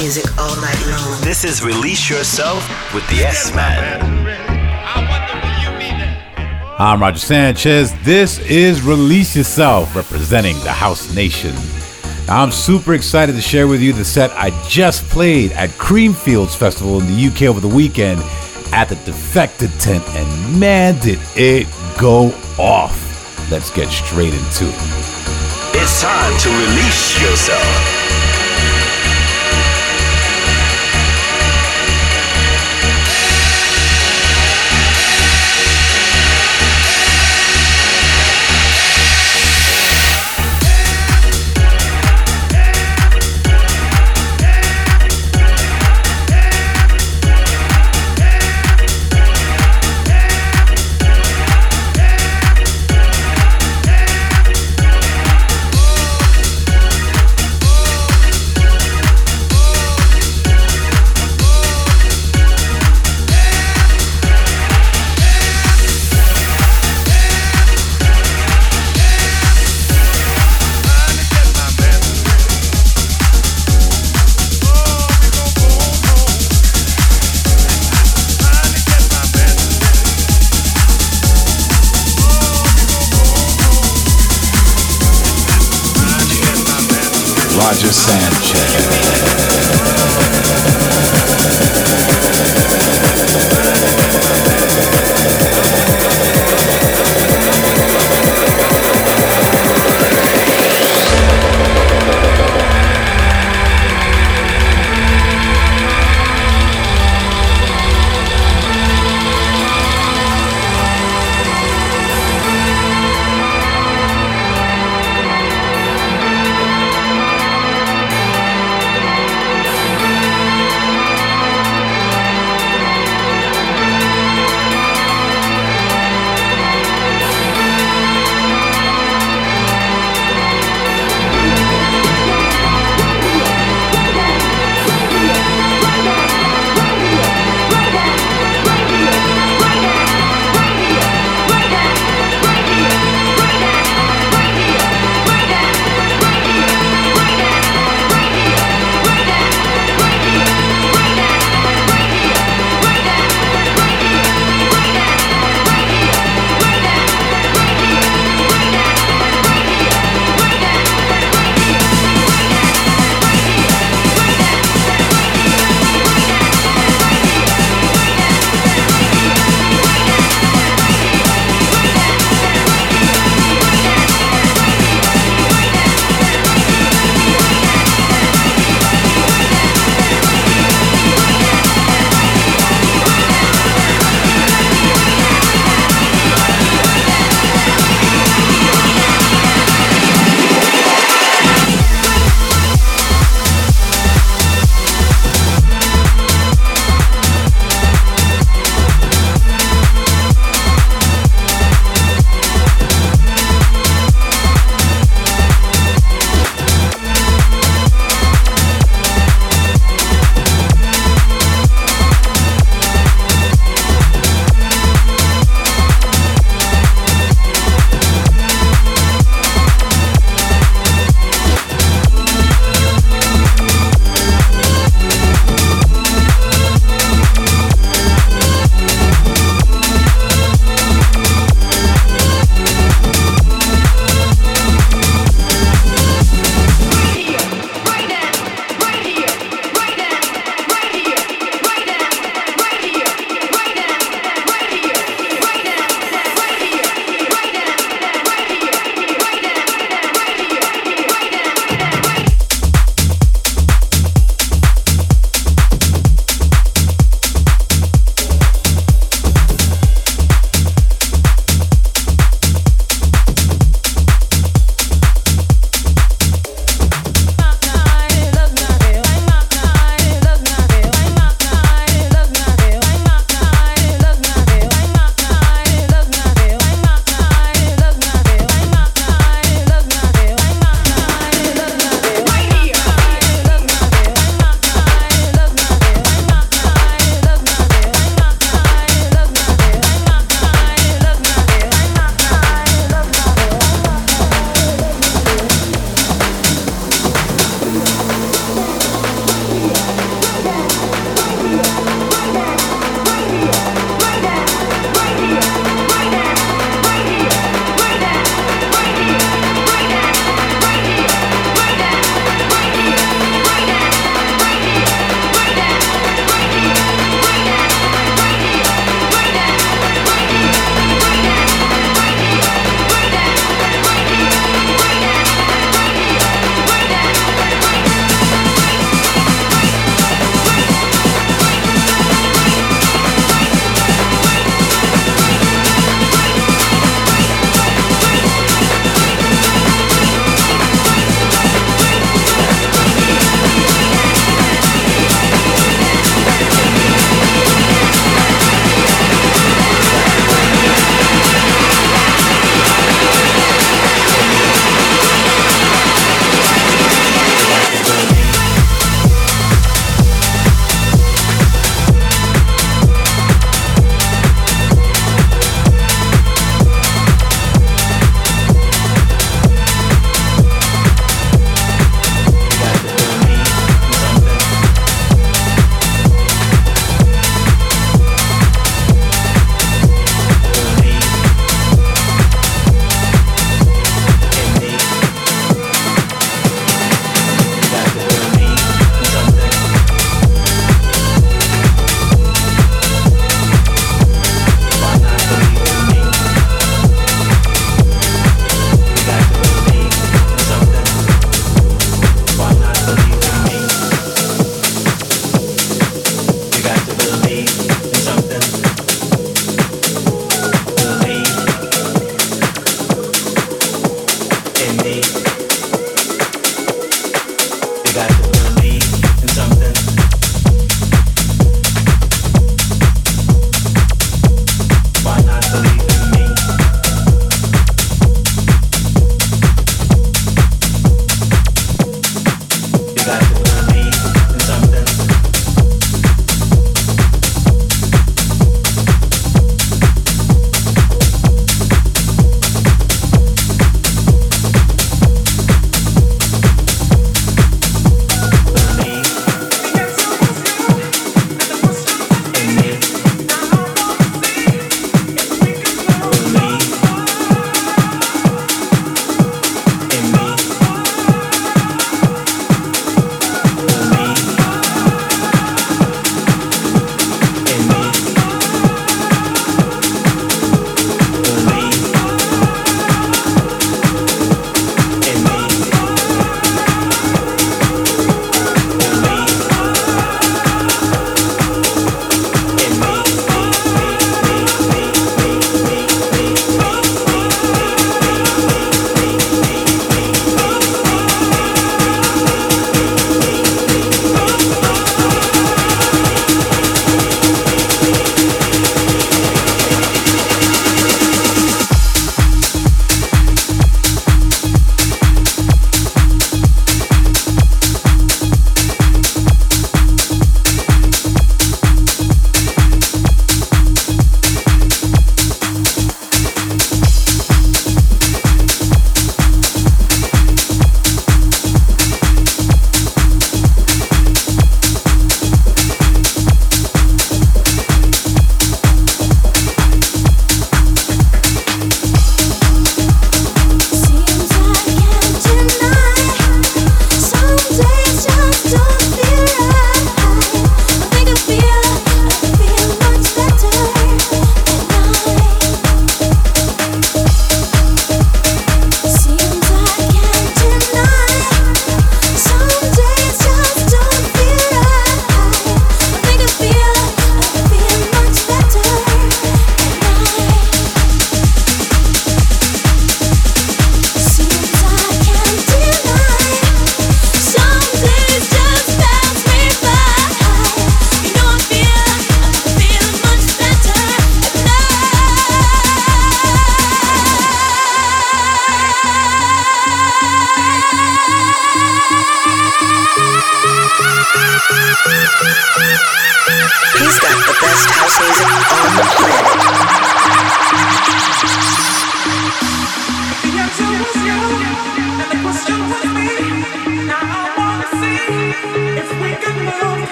music all night long. This is Release Yourself with the S Man. I'm Roger Sanchez. This is Release Yourself, representing the House Nation. I'm super excited to share with you the set I just played at Creamfields Festival in the UK over the weekend at the Defected Tent, and man, did it go off. Let's get straight into it. It's time to release yourself.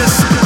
this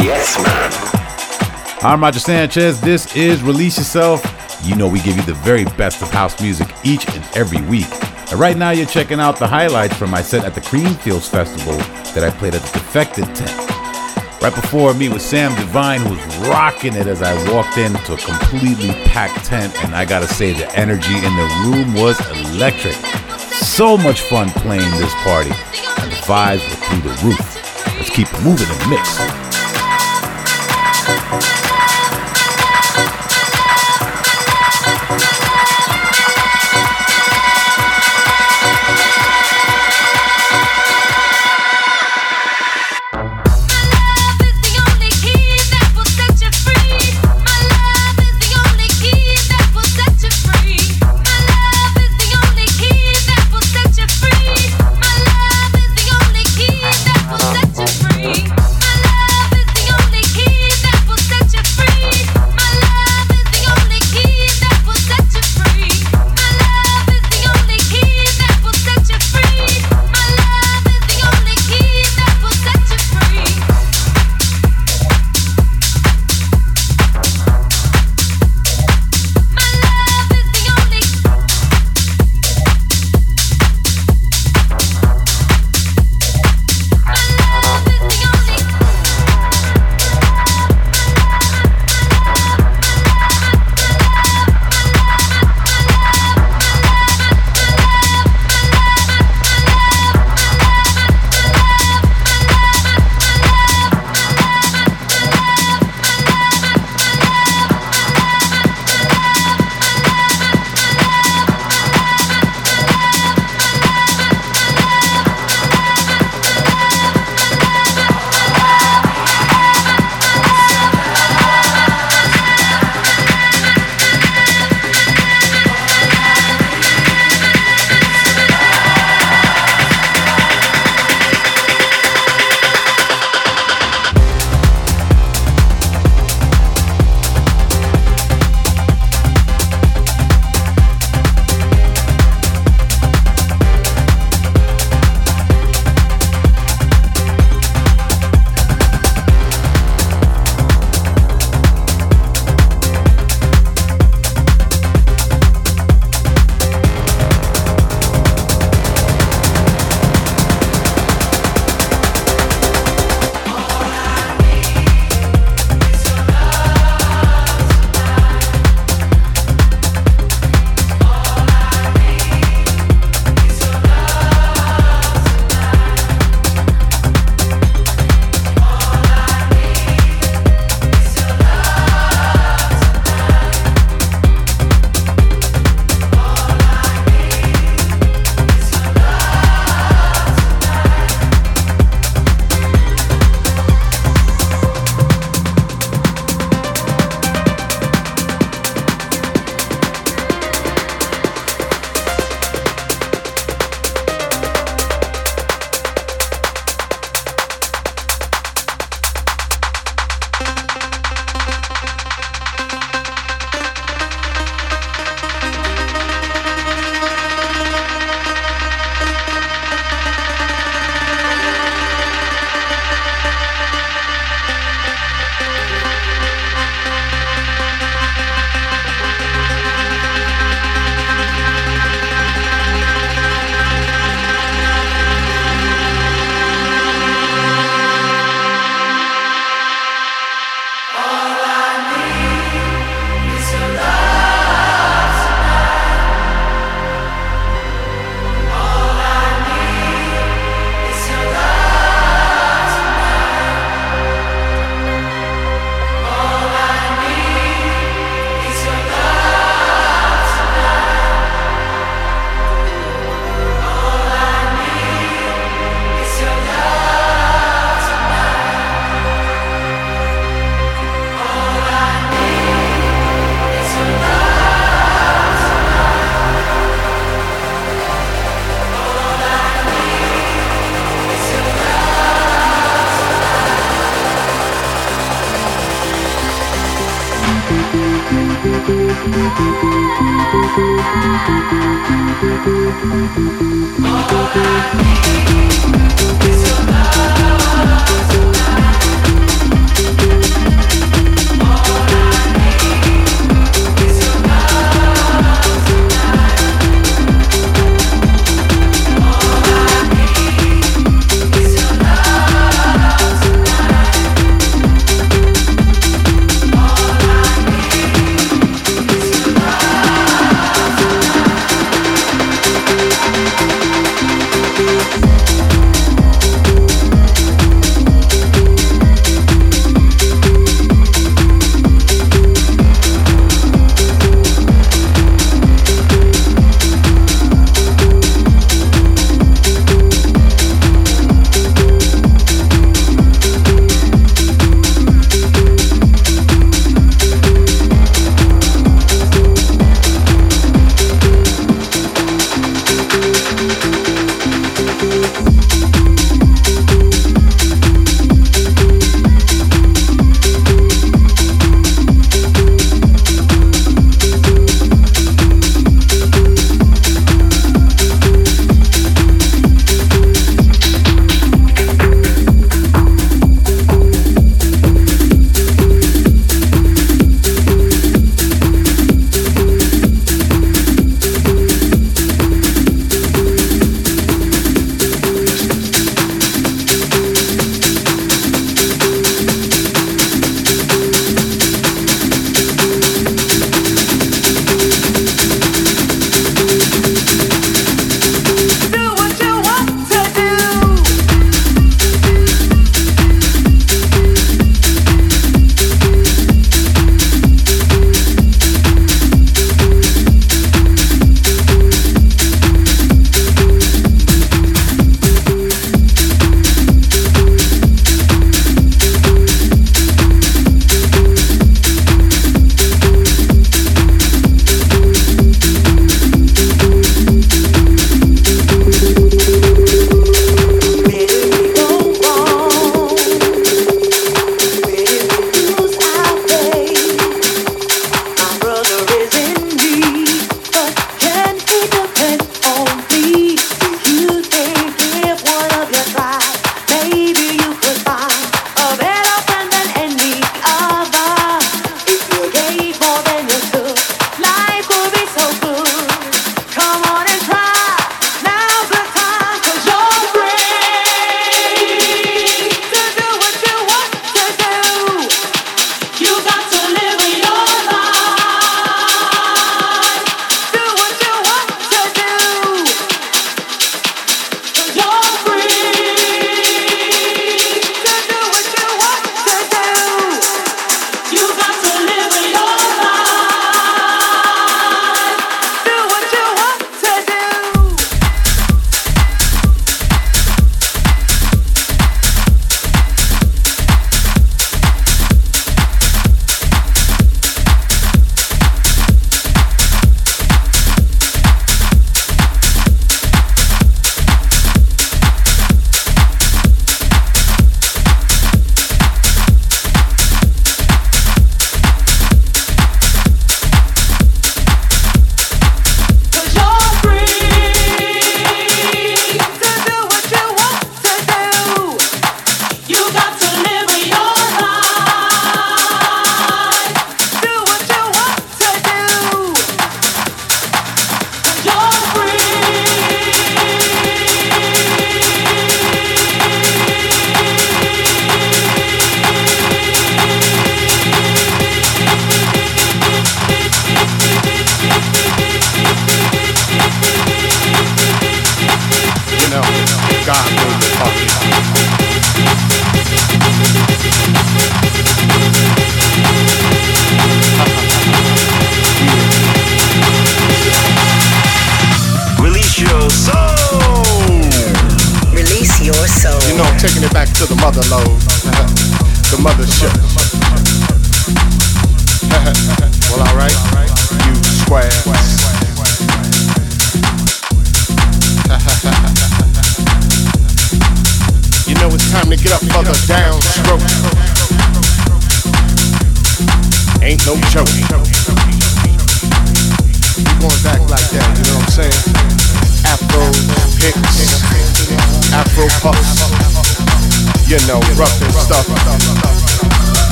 the X-Man. I'm Roger Sanchez. This is Release Yourself. You know we give you the very best of house music each and every week. And right now you're checking out the highlights from my set at the Creamfields Festival that I played at the Defected tent. Right before me was Sam Divine, who was rocking it as I walked into a completely packed tent. And I gotta say, the energy in the room was electric. So much fun playing this party, and the vibes were through the roof. Let's keep moving the mix.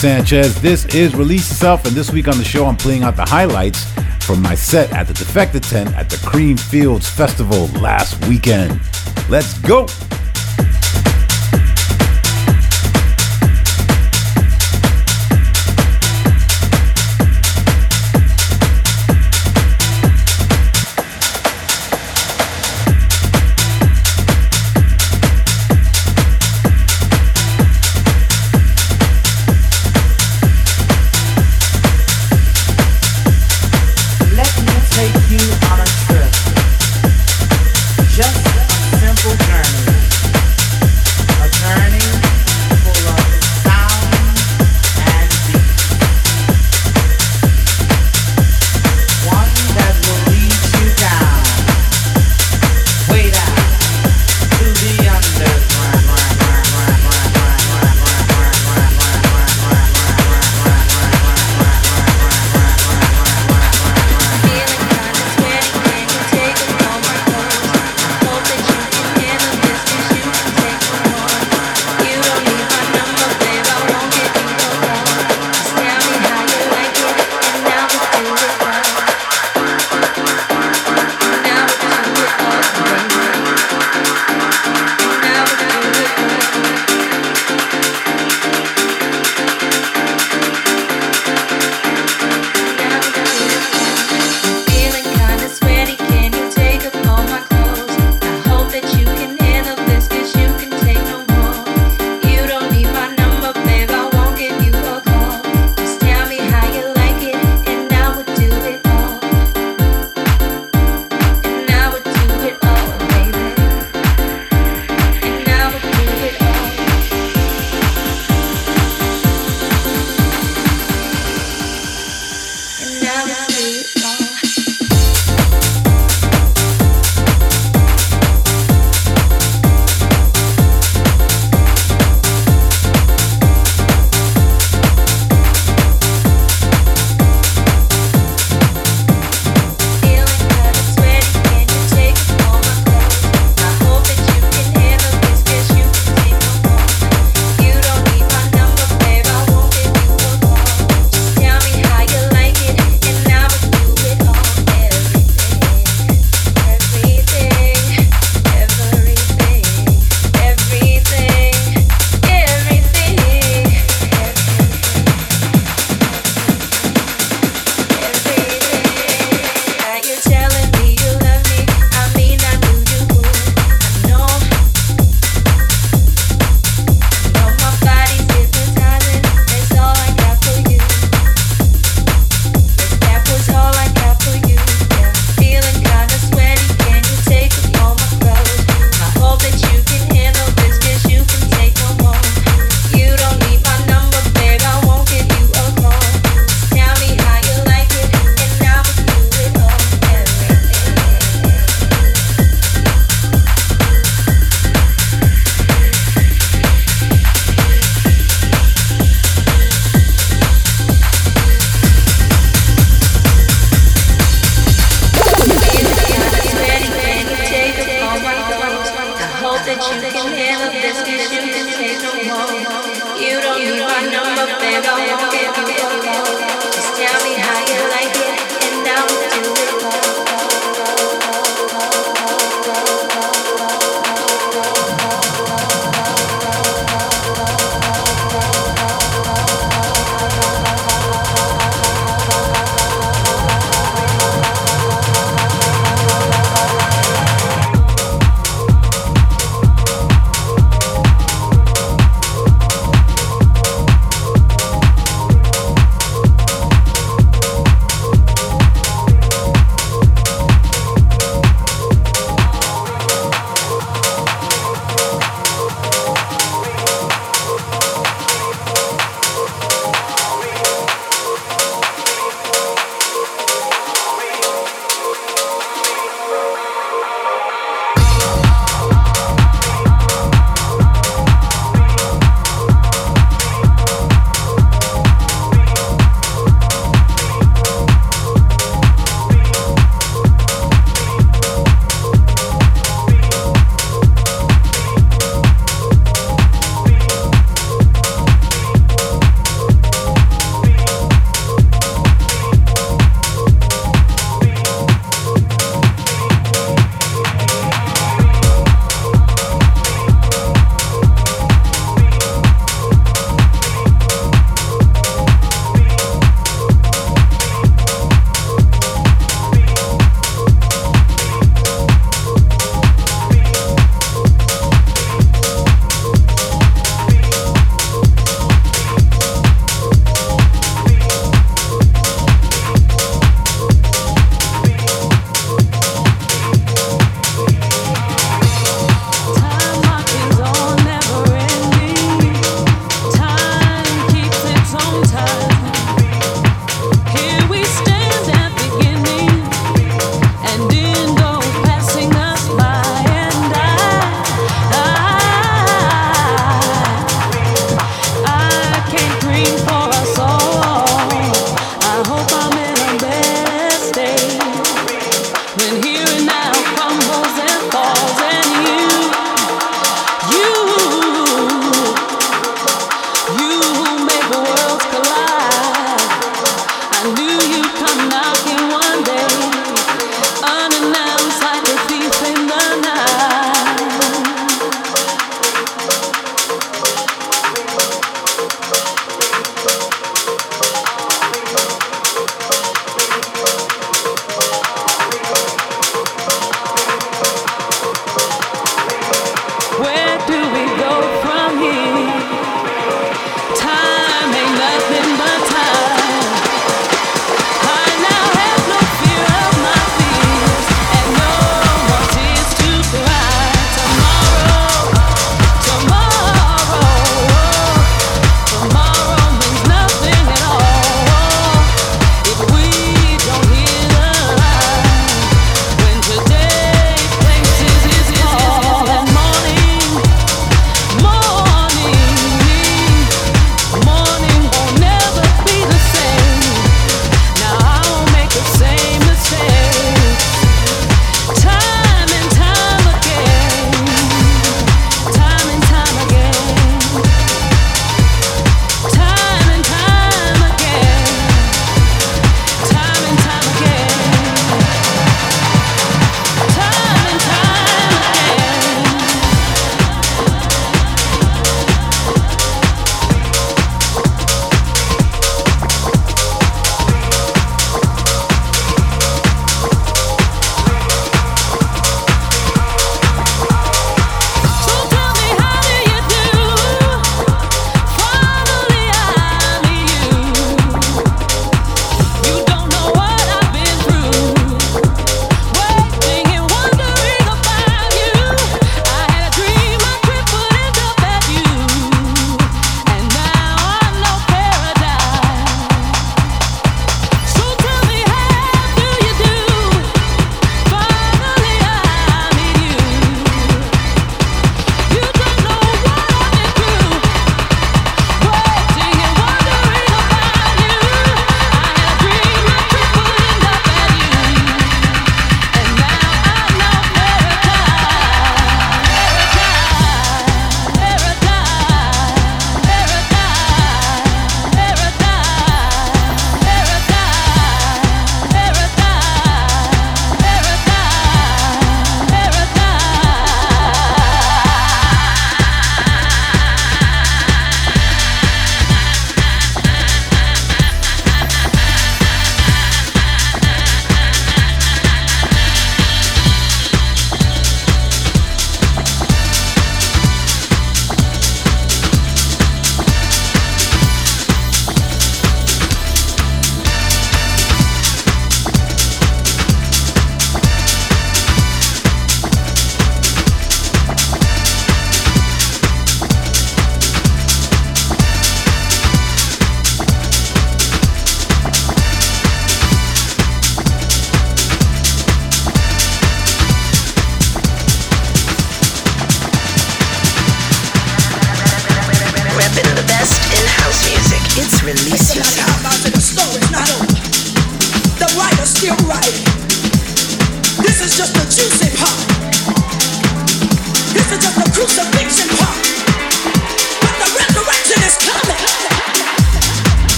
Sanchez. This is Release Yourself, and this week on the show, I'm playing out the highlights from my set at the Defected Tent at the Creamfields Festival last weekend. Let's go!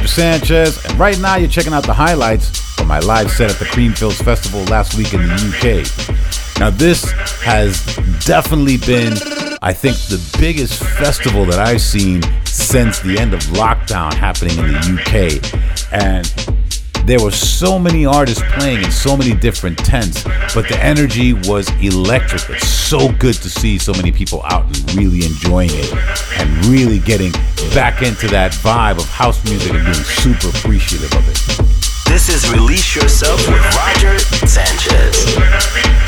Roger Sanchez, and right now you're checking out the highlights from my live set at the Creamfields Festival last week in the UK. Now, this has definitely been, I think, the biggest festival that I've seen since the end of lockdown happening in the UK. And there were so many artists playing in so many different tents, but the energy was electric. It's so good to see so many people out and really enjoying it and really getting back into that vibe of house music and being super appreciative of it. This is Release Yourself with Roger Sanchez.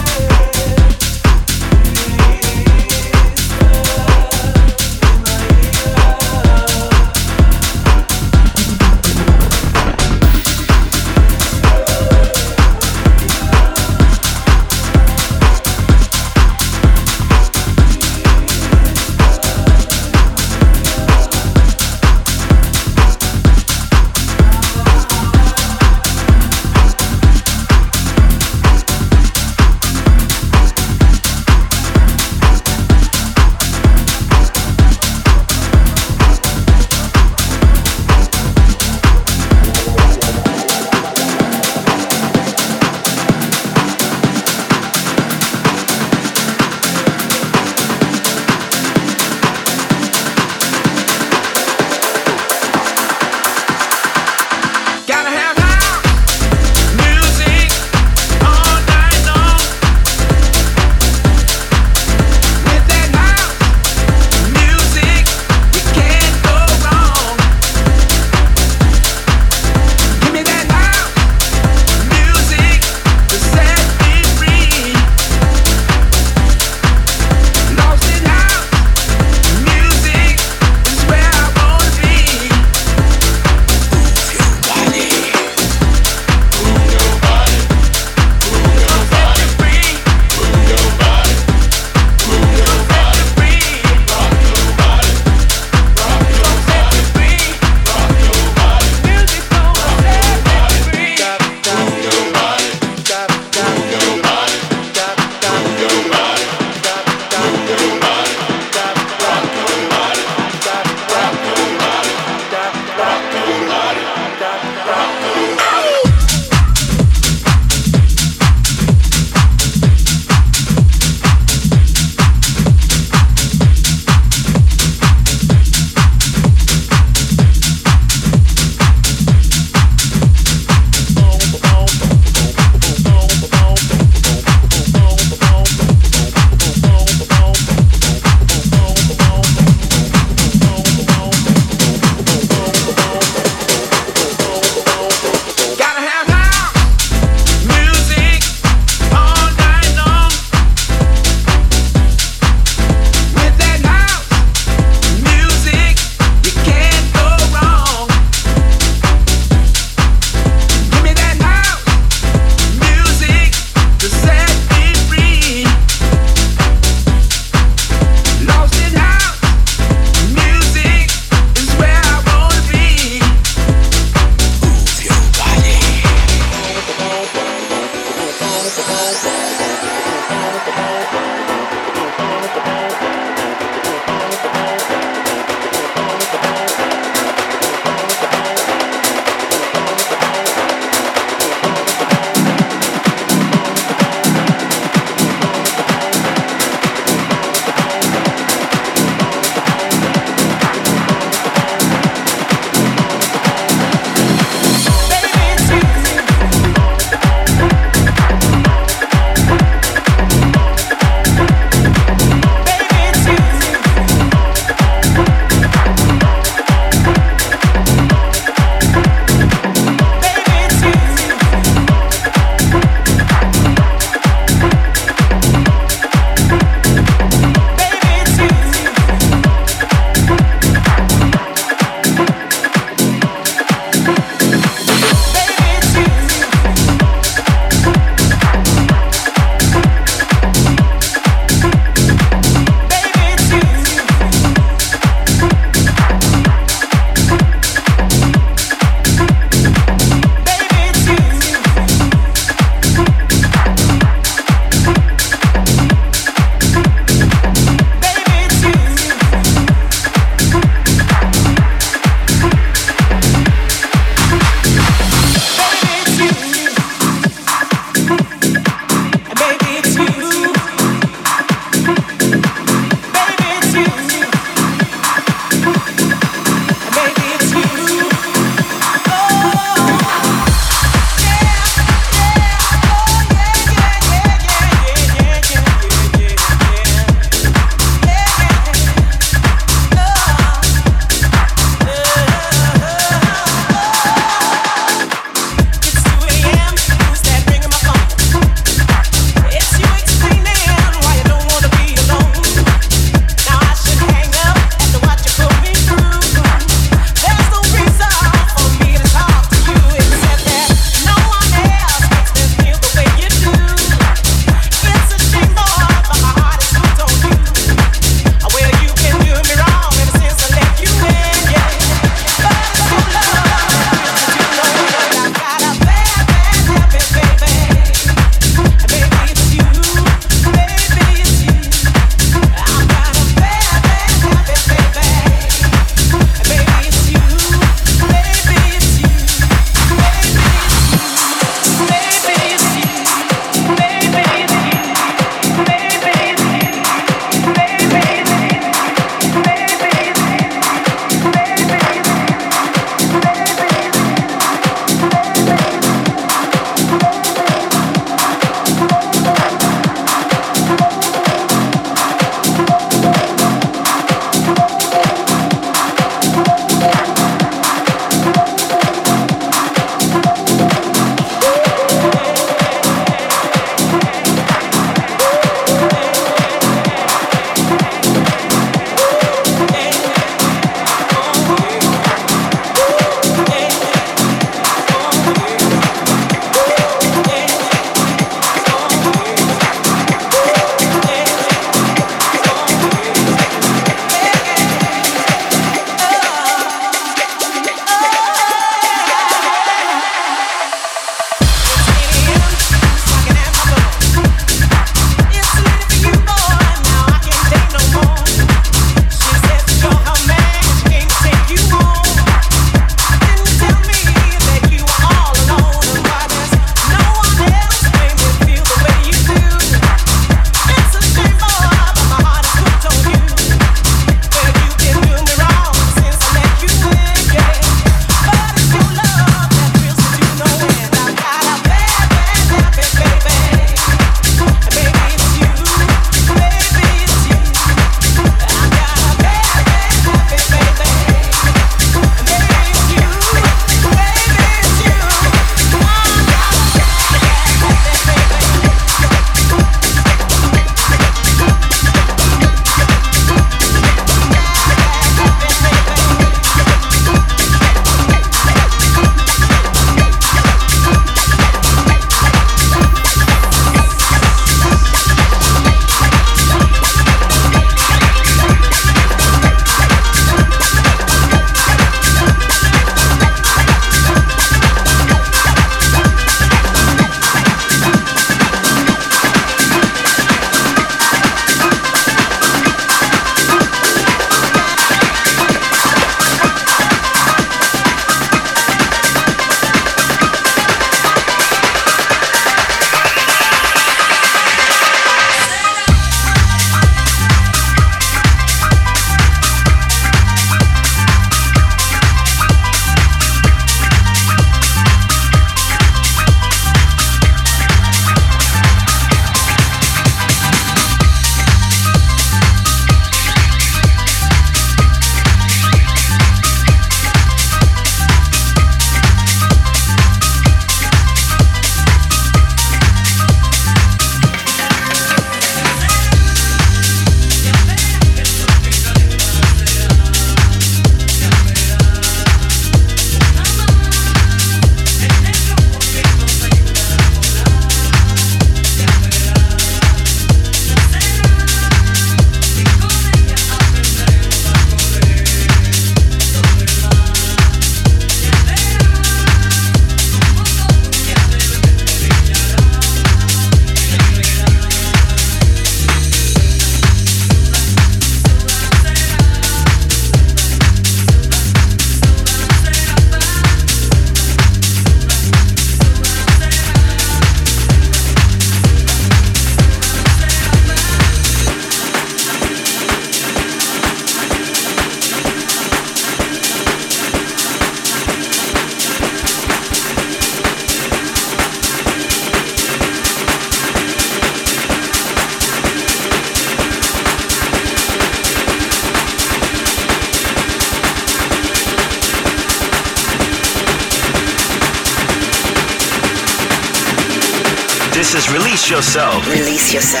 Yourself.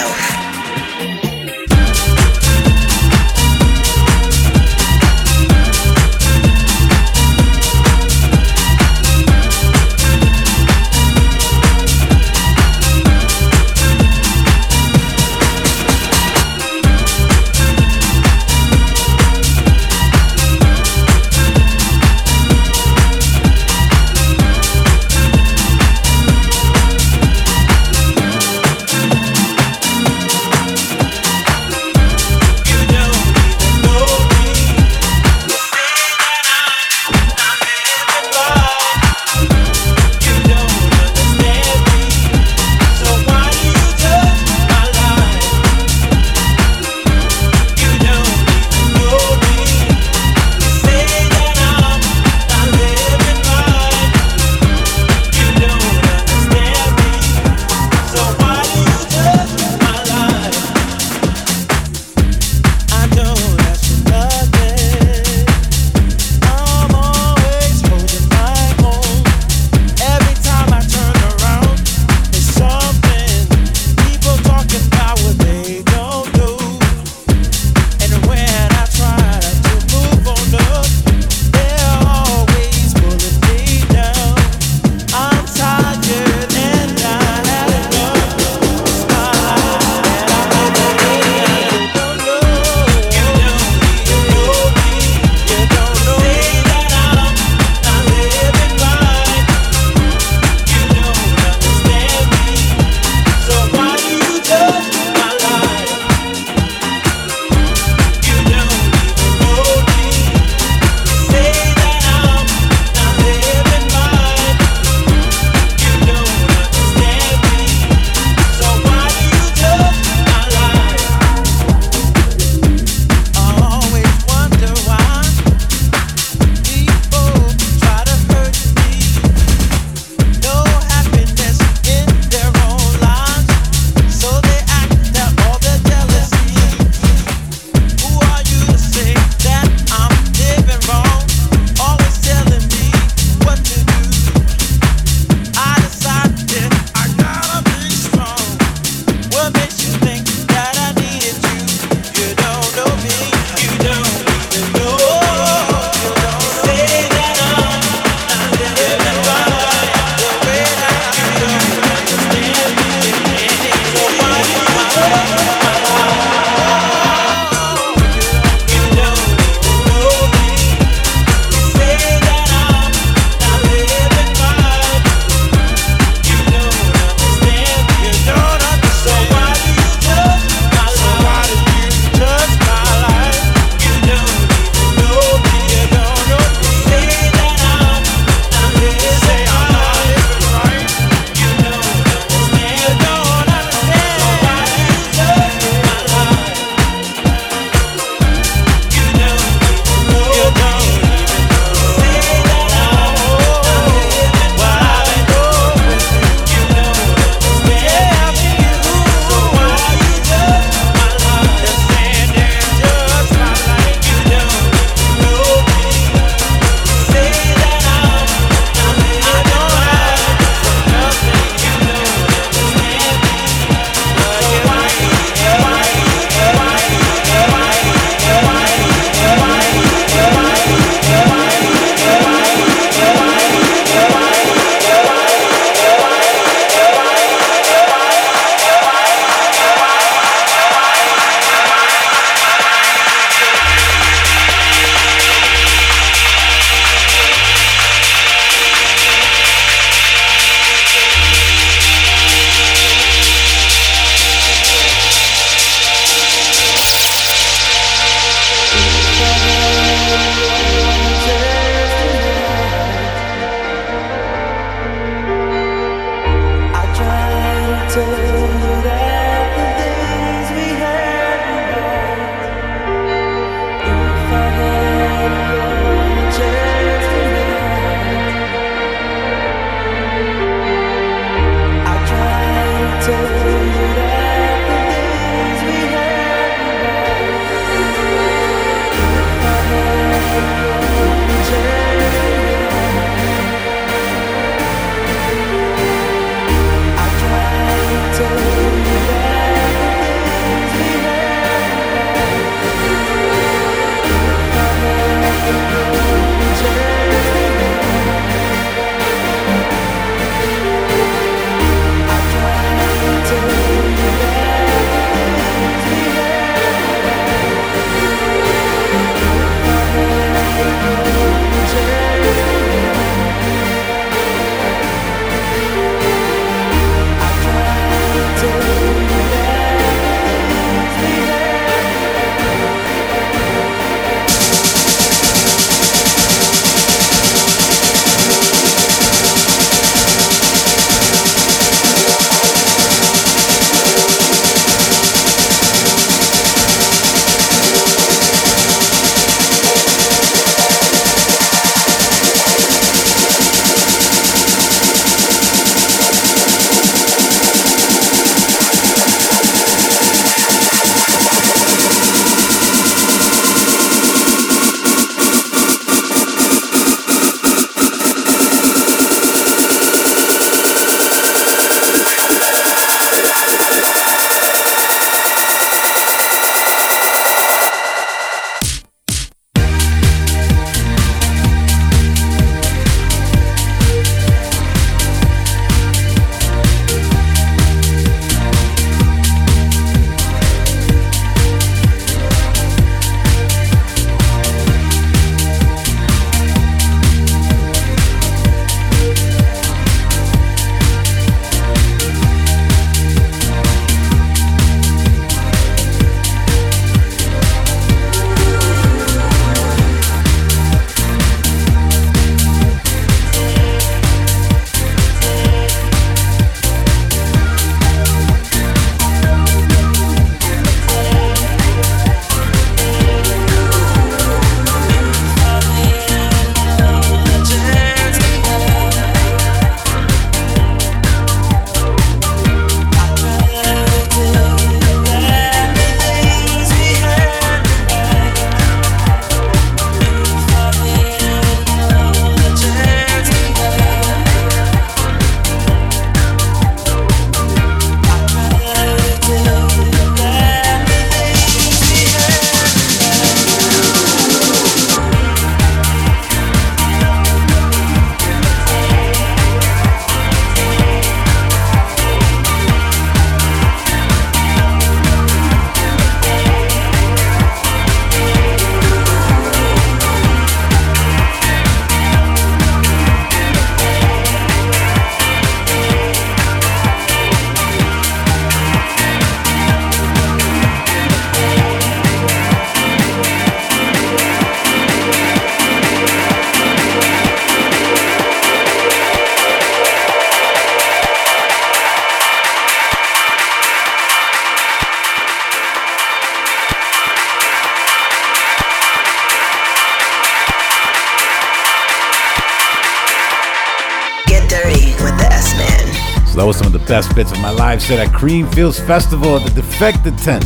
Best bits of my live set at Creamfields Festival at the Defected Tent.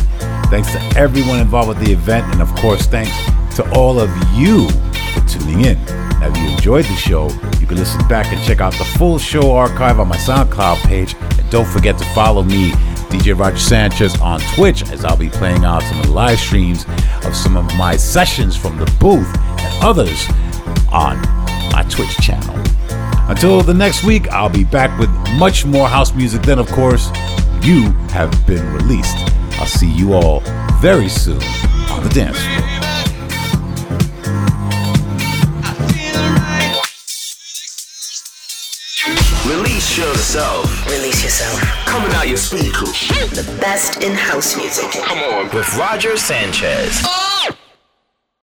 Thanks to everyone involved with the event, and of course, thanks to all of you for tuning in. Now, if you enjoyed the show, you can listen back and check out the full show archive on my SoundCloud page. And don't forget to follow me, DJ Roger Sanchez, on Twitch, as I'll be playing out some of the live streams of some of my sessions from the booth and others on my Twitch channel. Until the next week, I'll be back with much more house music. Then, of course, you have been released. I'll see you all very soon on the dance floor. Release yourself. Release yourself. Coming out your speakers. The best in house music. Come on. With Roger Sanchez. Oh.